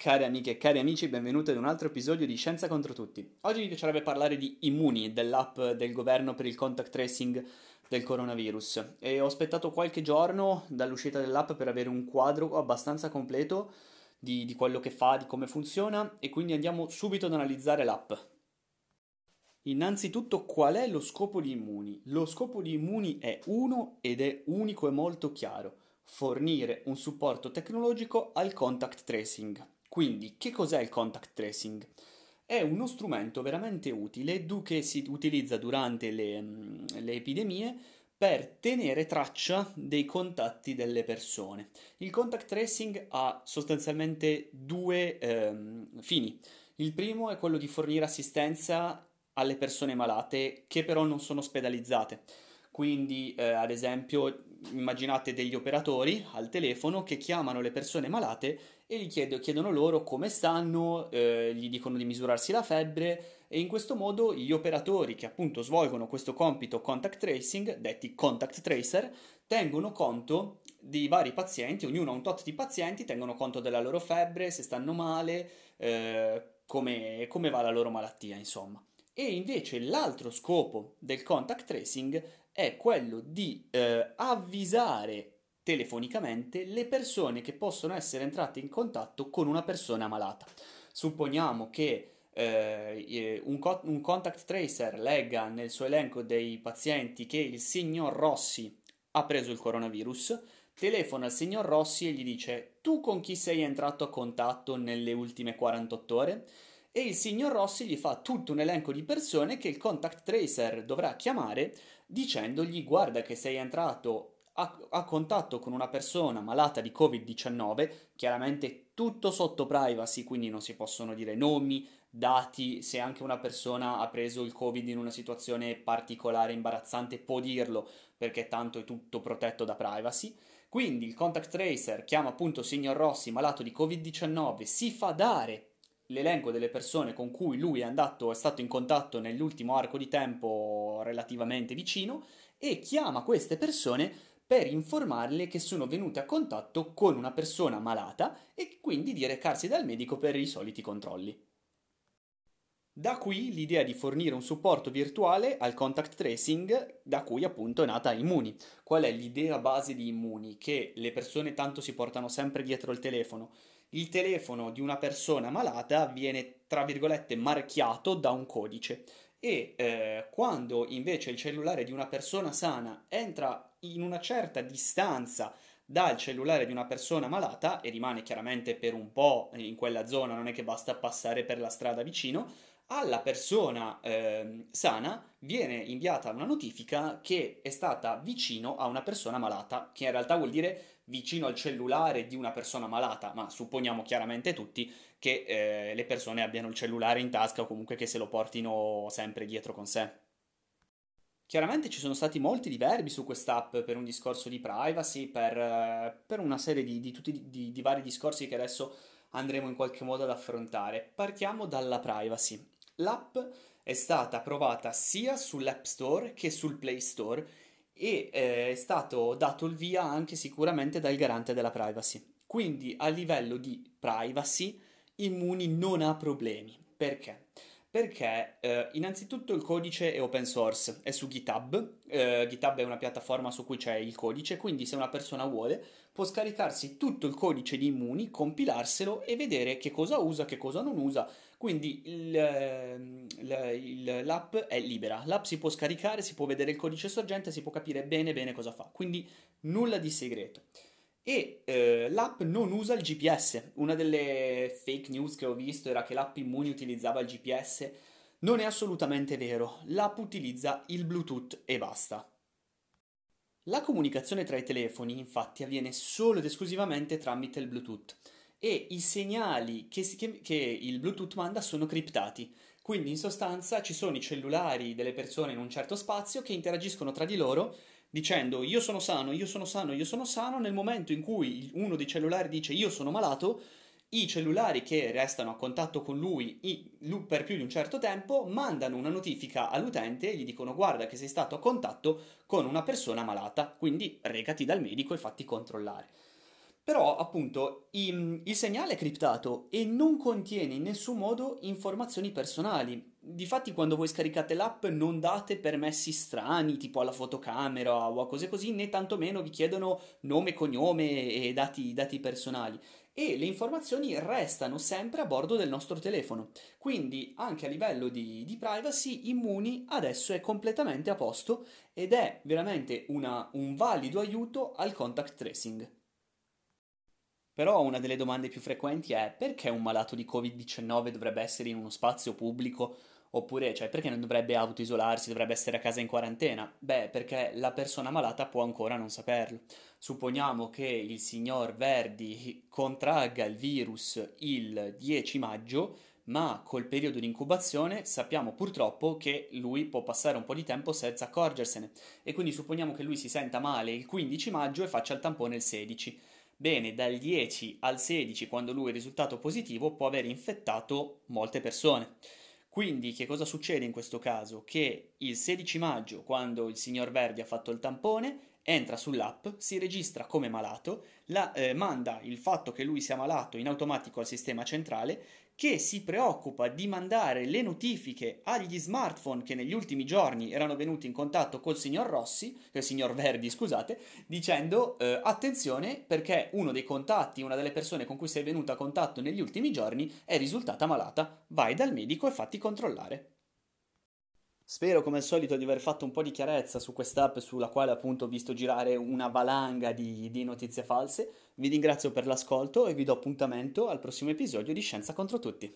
Cari amiche e cari amici, benvenuti ad un altro episodio di Scienza contro tutti. Oggi mi piacerebbe parlare di Immuni, dell'app del governo per il contact tracing del coronavirus. E ho aspettato qualche giorno dall'uscita dell'app per avere un quadro abbastanza completo di, di quello che fa, di come funziona e quindi andiamo subito ad analizzare l'app. Innanzitutto, qual è lo scopo di Immuni? Lo scopo di Immuni è uno ed è unico e molto chiaro: fornire un supporto tecnologico al contact tracing. Quindi, che cos'è il contact tracing? È uno strumento veramente utile che si utilizza durante le, mm, le epidemie per tenere traccia dei contatti delle persone. Il contact tracing ha sostanzialmente due ehm, fini. Il primo è quello di fornire assistenza alle persone malate che però non sono ospedalizzate. Quindi, eh, ad esempio, immaginate degli operatori al telefono che chiamano le persone malate e gli chiedo, chiedono loro come stanno, eh, gli dicono di misurarsi la febbre e in questo modo gli operatori che appunto svolgono questo compito contact tracing, detti contact tracer, tengono conto di vari pazienti, ognuno ha un tot di pazienti, tengono conto della loro febbre, se stanno male, eh, come, come va la loro malattia, insomma. E invece l'altro scopo del contact tracing è quello di eh, avvisare telefonicamente le persone che possono essere entrate in contatto con una persona malata. Supponiamo che eh, un, co- un, contact tracer legga nel suo elenco dei pazienti che il signor Rossi ha preso il coronavirus, telefona al signor Rossi e gli dice tu con chi sei entrato a contatto nelle ultime 48 ore? E il signor Rossi gli fa tutto un elenco di persone che il contact tracer dovrà chiamare dicendogli guarda che sei entrato a, a, contatto con una persona malata di Covid-19, chiaramente tutto sotto privacy, quindi non si possono dire nomi, dati, se anche una persona ha preso il Covid in una situazione particolare, imbarazzante, può dirlo perché tanto è tutto protetto da privacy. Quindi il contact tracer chiama appunto signor Rossi malato di Covid-19, si fa dare l'elenco delle persone con cui lui è andato, è stato in contatto nell'ultimo arco di tempo relativamente vicino e chiama queste persone per informarle che sono venute a contatto con una persona malata e quindi di recarsi dal medico per i soliti controlli. Da qui l'idea di fornire un supporto virtuale al contact tracing, da cui appunto è nata Immuni. Qual è l'idea base di Immuni? Che le persone tanto si portano sempre dietro il telefono. Il telefono di una persona malata viene, tra virgolette, marchiato da un codice. E eh, quando invece il cellulare di una persona sana entra in una certa distanza dal cellulare di una persona malata e rimane chiaramente per un po' in quella zona, non è che basta passare per la strada vicino, alla persona eh, sana viene inviata una notifica che è stata vicino a una persona malata, che in realtà vuol dire vicino al cellulare di una persona malata, ma supponiamo chiaramente tutti che eh, le persone abbiano il cellulare in tasca o comunque che se lo portino sempre dietro con sé. Chiaramente ci sono stati molti diverbi su quest'app per un discorso di privacy, per, eh, per una serie di, di, tutti, di, di vari discorsi che adesso andremo in qualche modo ad affrontare. Partiamo dalla privacy. L'app è stata approvata sia sull'App Store che sul Play Store e eh, è stato dato il via anche sicuramente dal garante della privacy. Quindi a livello di privacy Immuni non ha problemi. Perché? Perché eh, innanzitutto il codice è open source, è su GitHub, eh, GitHub è una piattaforma su cui c'è il codice, quindi se una persona vuole può scaricarsi tutto il codice di Immuni, compilarselo e vedere che cosa usa, che cosa non usa, quindi il, ehm, il, l'app è libera, l'app si può scaricare, si può vedere il codice sorgente, si può capire bene bene cosa fa, quindi nulla di segreto. E eh, l'app non usa il GPS. Una delle fake news che ho visto era che l'app Immuni utilizzava il GPS. Non è assolutamente vero, l'app utilizza il Bluetooth e basta. La comunicazione tra i telefoni infatti avviene solo ed esclusivamente tramite il Bluetooth e i segnali che, che, che il Bluetooth manda sono criptati. Quindi in sostanza ci sono i cellulari delle persone in un certo spazio che interagiscono tra di loro dicendo io sono sano, io sono sano, io sono sano, nel momento in cui uno dei cellulari dice io sono malato, i cellulari che restano a contatto con lui per più di un certo tempo mandano una notifica all'utente e gli dicono guarda che sei stato a contatto con una persona malata, quindi recati dal medico e fatti controllare. Però appunto il, il segnale è criptato e non contiene in nessun modo informazioni personali. Difatti quando voi scaricate l'app non date permessi strani, tipo alla fotocamera o a cose così, né tantomeno vi chiedono nome, cognome e dati, dati personali e le informazioni restano sempre a bordo del nostro telefono. Quindi anche a livello di, di privacy Immuni adesso è completamente a posto ed è veramente una, un valido aiuto al contact tracing. Però una delle domande più frequenti è perché un malato di Covid-19 dovrebbe essere in uno spazio pubblico oppure cioè, perché non dovrebbe autoisolarsi, dovrebbe essere a casa in quarantena? Beh, perché la persona malata può ancora non saperlo. Supponiamo che il signor Verdi contragga il virus il 10 maggio, ma col periodo di incubazione sappiamo purtroppo che lui può passare un po' di tempo senza accorgersene e quindi supponiamo che lui si senta male il 15 maggio e faccia il tampone il 16. Bene, dal 10 al 16, quando lui è risultato positivo, può aver infettato molte persone. Quindi che cosa succede in questo caso? Che il 16 maggio, quando il signor Verdi ha fatto il tampone, entra sull'app, si registra come malato, la, eh, manda il fatto che lui sia malato in automatico al sistema centrale che si preoccupa di mandare le notifiche agli smartphone che negli ultimi giorni erano venuti in contatto col signor Rossi, il signor Verdi, scusate, dicendo eh, attenzione perché uno dei contatti, una delle persone con cui sei venuto a contatto negli ultimi giorni è risultata malata, vai dal medico e fatti controllare. Spero come al solito di aver fatto un po' di chiarezza su quest'app sulla quale appunto ho visto girare una valanga di, di notizie false. Vi ringrazio per l'ascolto e vi do appuntamento al prossimo episodio di Scienza contro tutti.